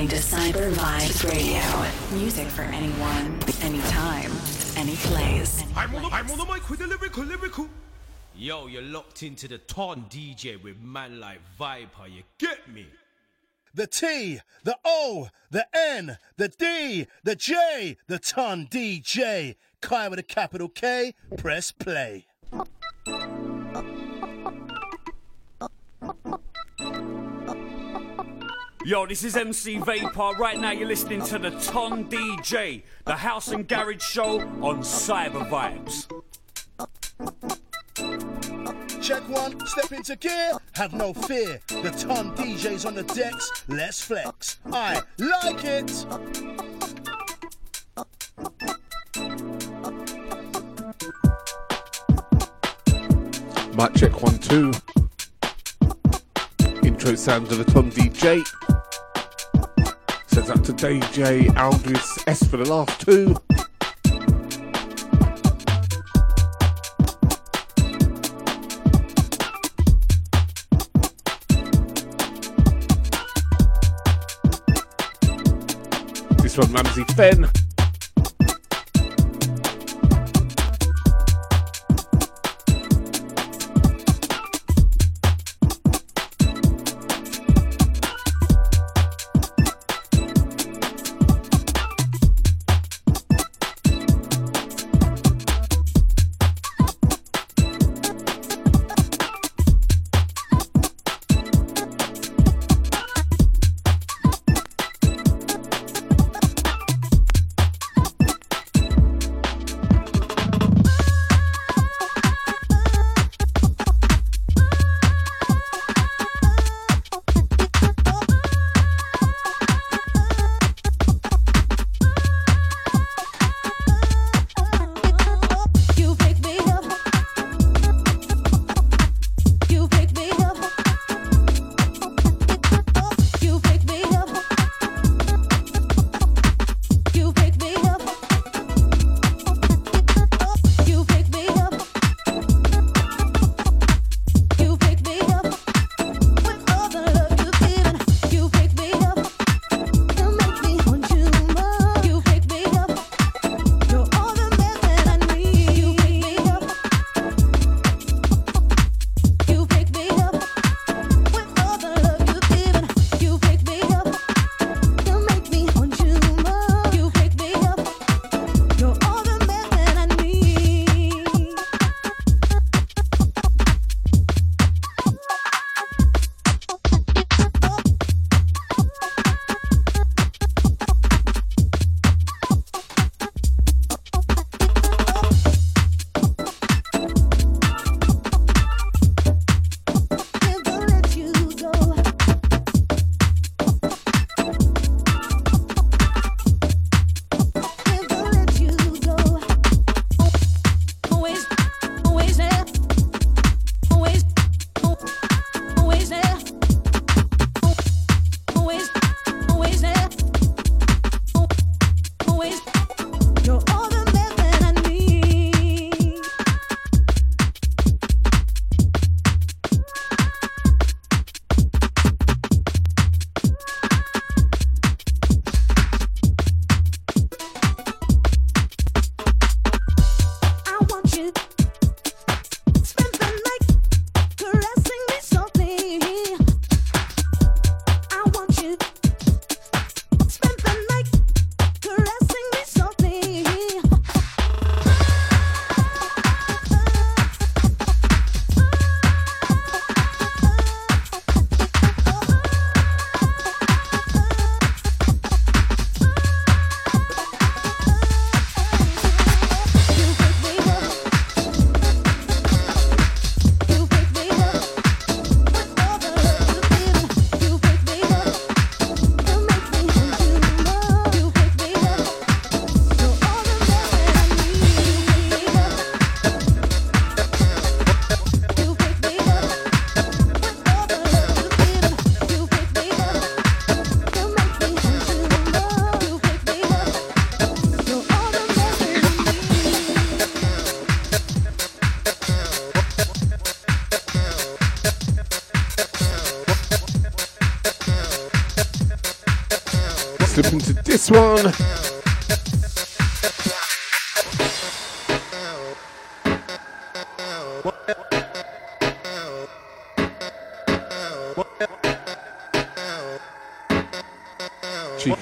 listening to Cyber Vibes Radio. Music for anyone, anytime, any place. I'm on, the, I'm on the mic with the lyrical, lyrical. Yo, you're locked into the Ton DJ with man like Viper. You get me? The T, the O, the N, the D, the J, the Ton DJ. Kai with a capital K. Press play. Yo, this is MC Vapor. Right now, you're listening to the Ton DJ, the House and Garage Show on Cyber Vibes. Check one, step into gear, have no fear. The Ton DJ's on the decks, let's flex. I like it. Mic check one, two. Intro sounds of the Ton DJ. Sends out to DJ Aldous S for the last two. This one, Ramsey Fenn.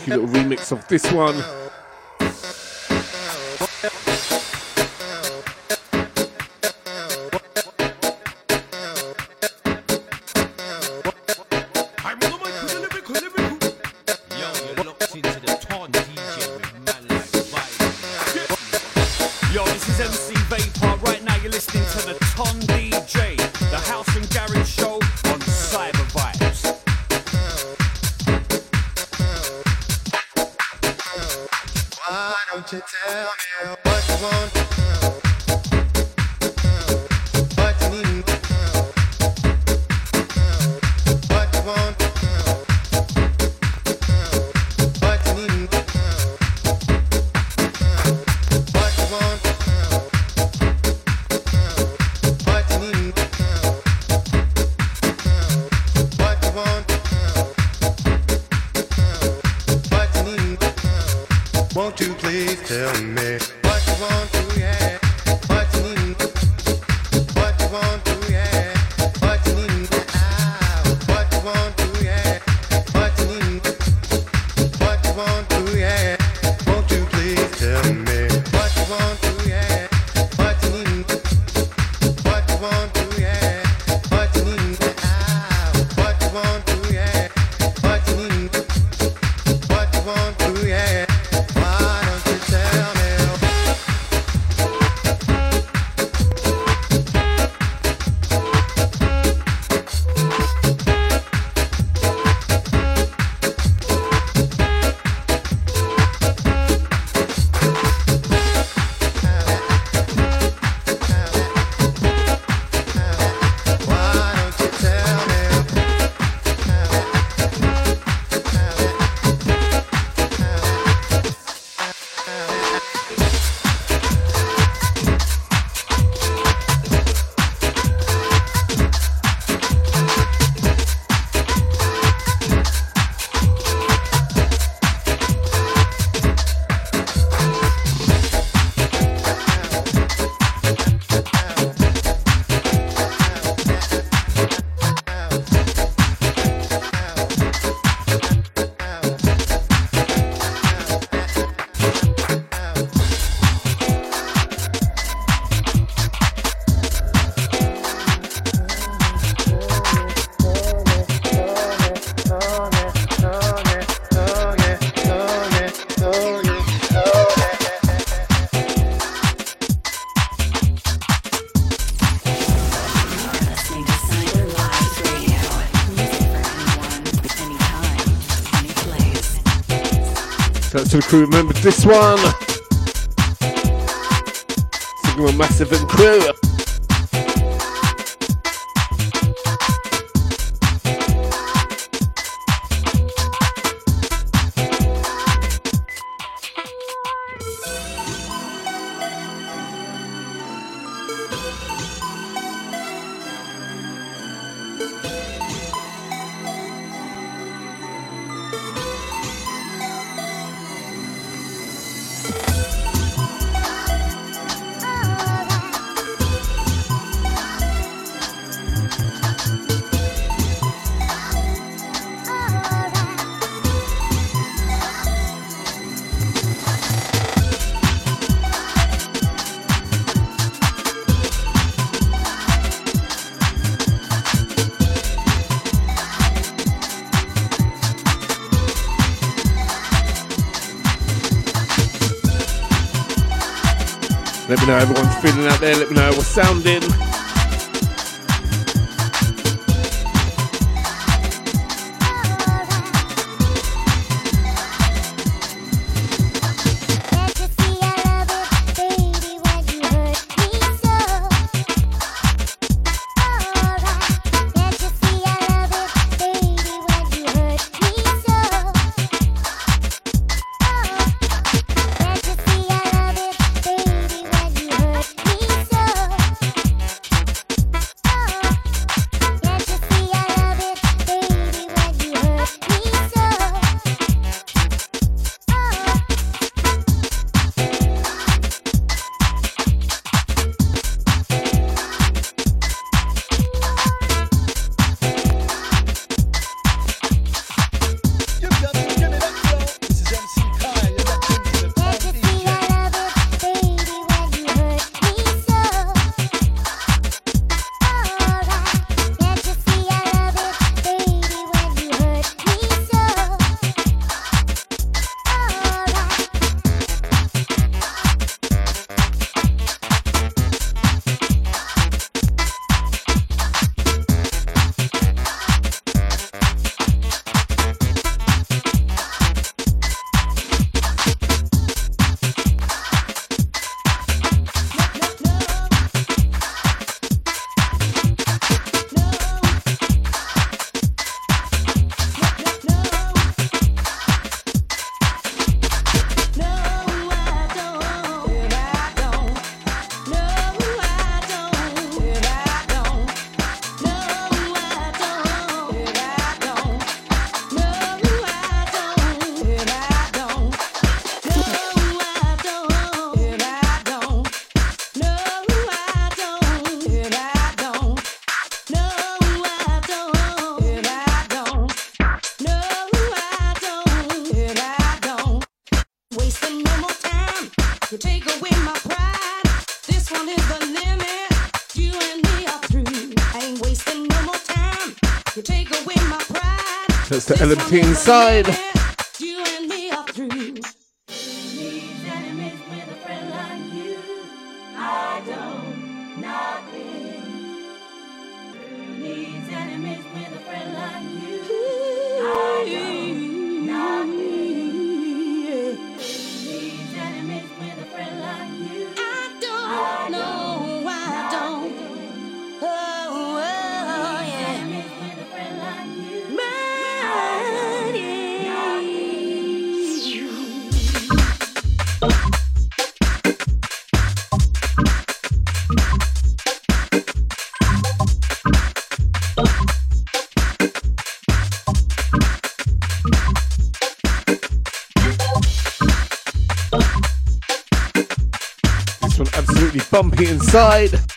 Little remix of this one. Crew. Remember this one? Signal Massive and Crew. Know everyone's feeling out there. Let me know we're sounding. The LMT inside. outside.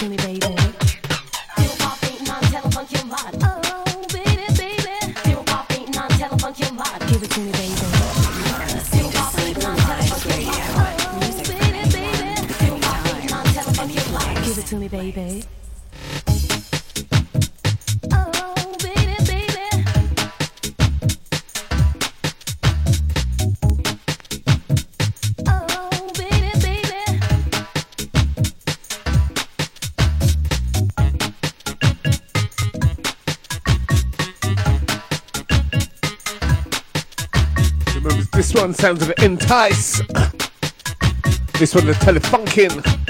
Bumpy inside. one sounds of Entice. This one, the Telefunkin.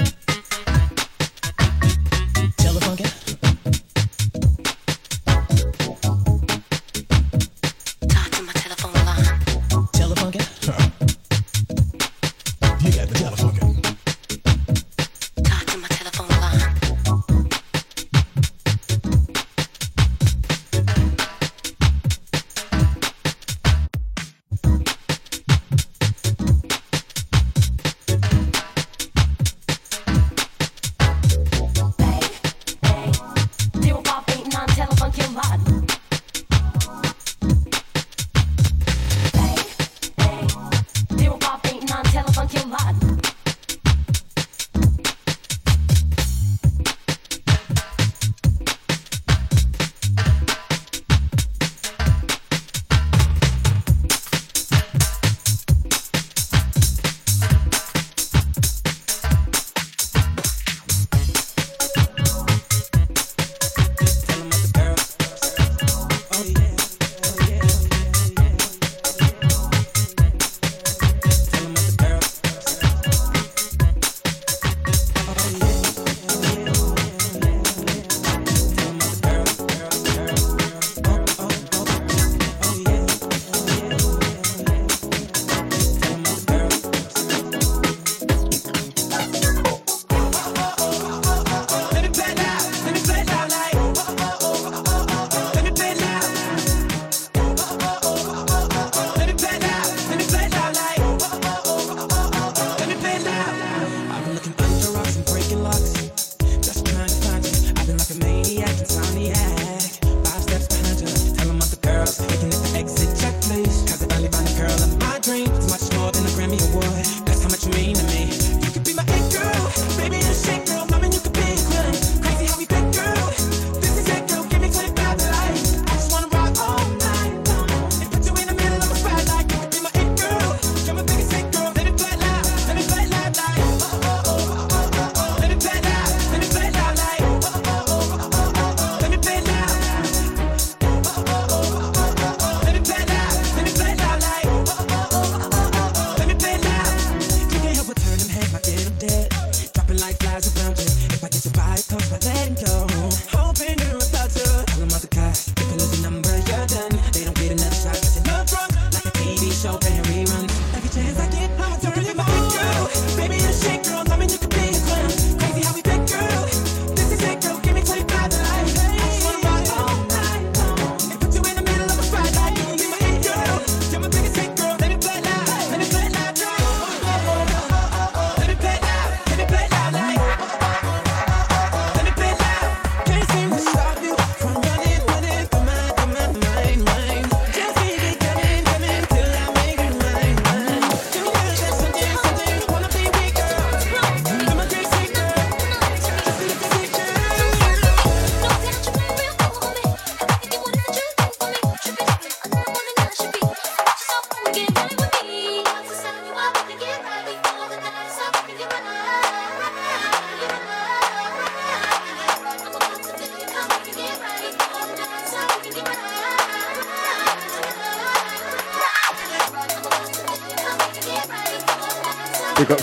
breaking locks.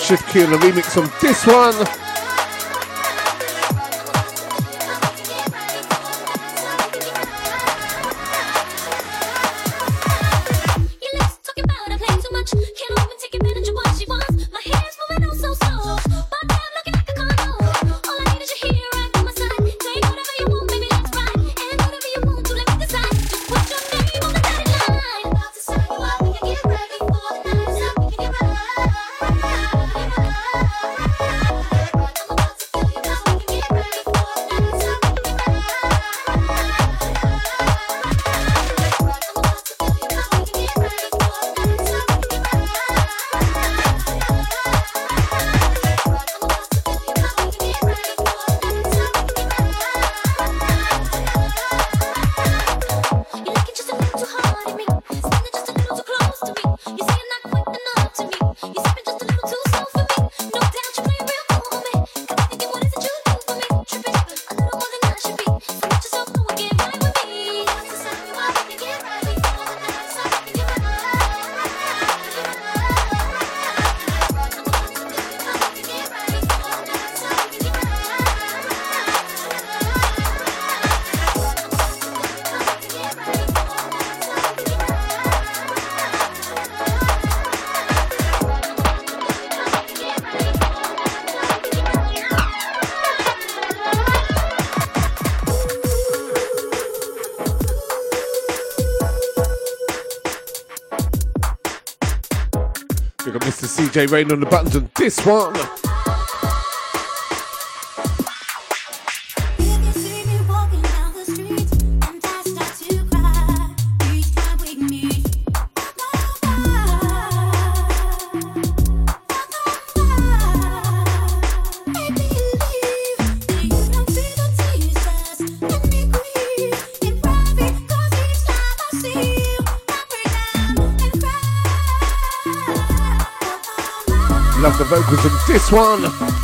Shift on the remix of this one. DJ Rain on the buttons on this one. Vocals on this one.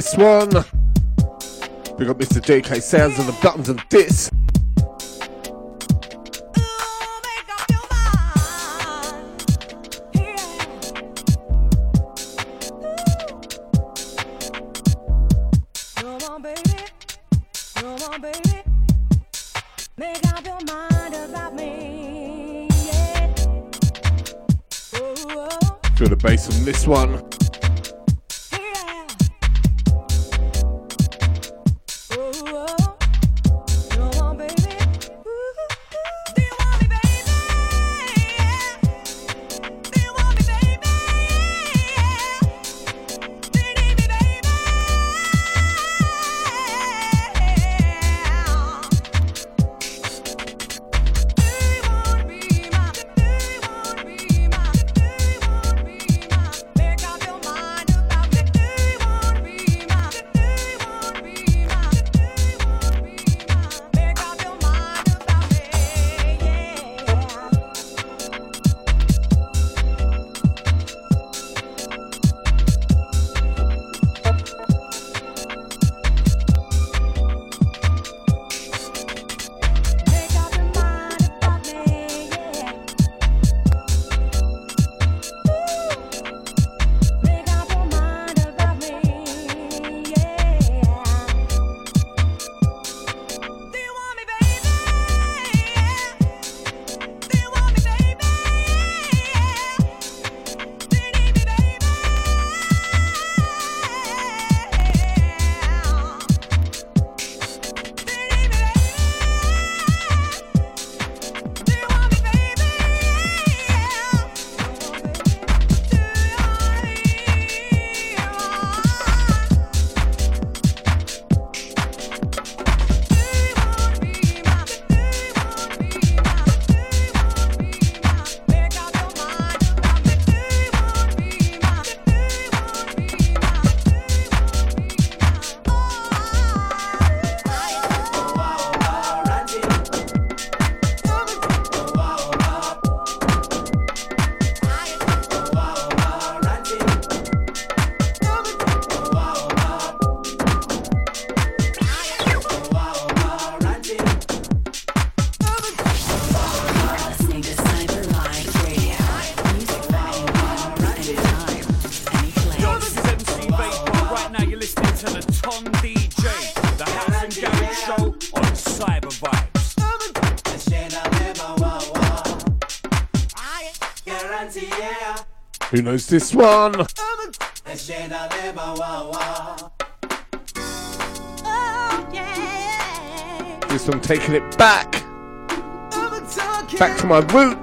this one. Big up Mr. JK Sounds and the buttons of this. Who knows this one? This one taking it back. Back to my roots.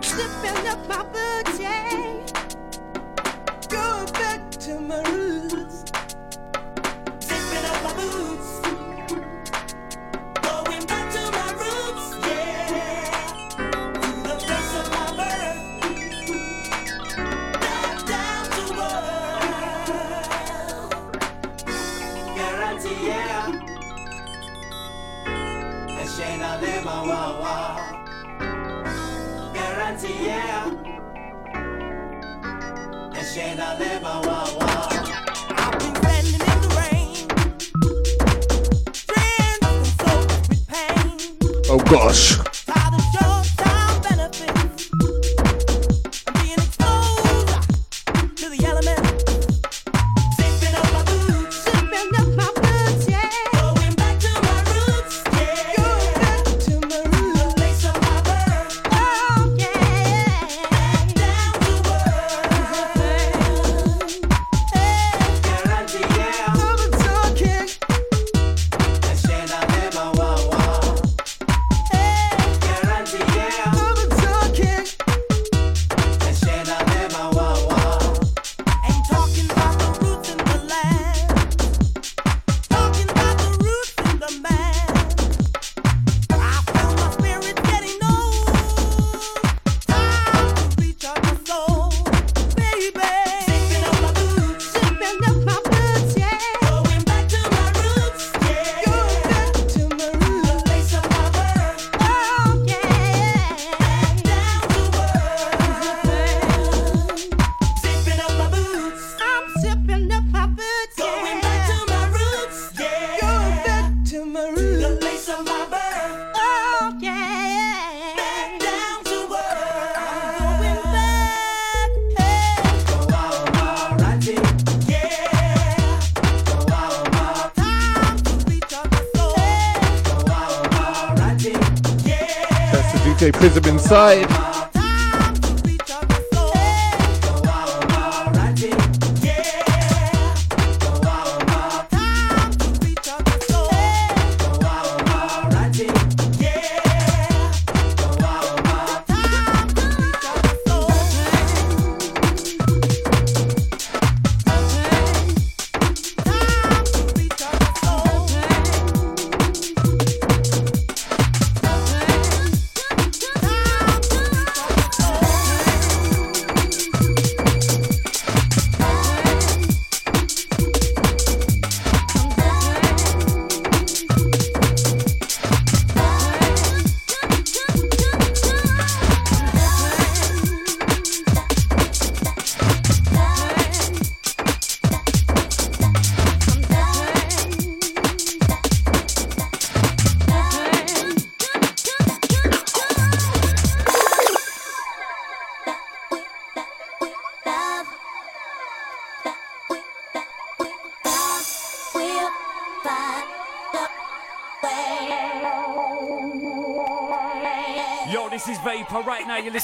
Side.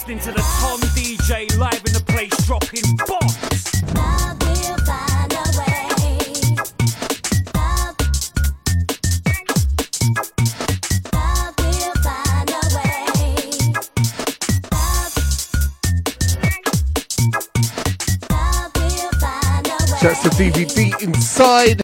listening to the Ton DJ live in the place dropping bombs. That's the DVD inside.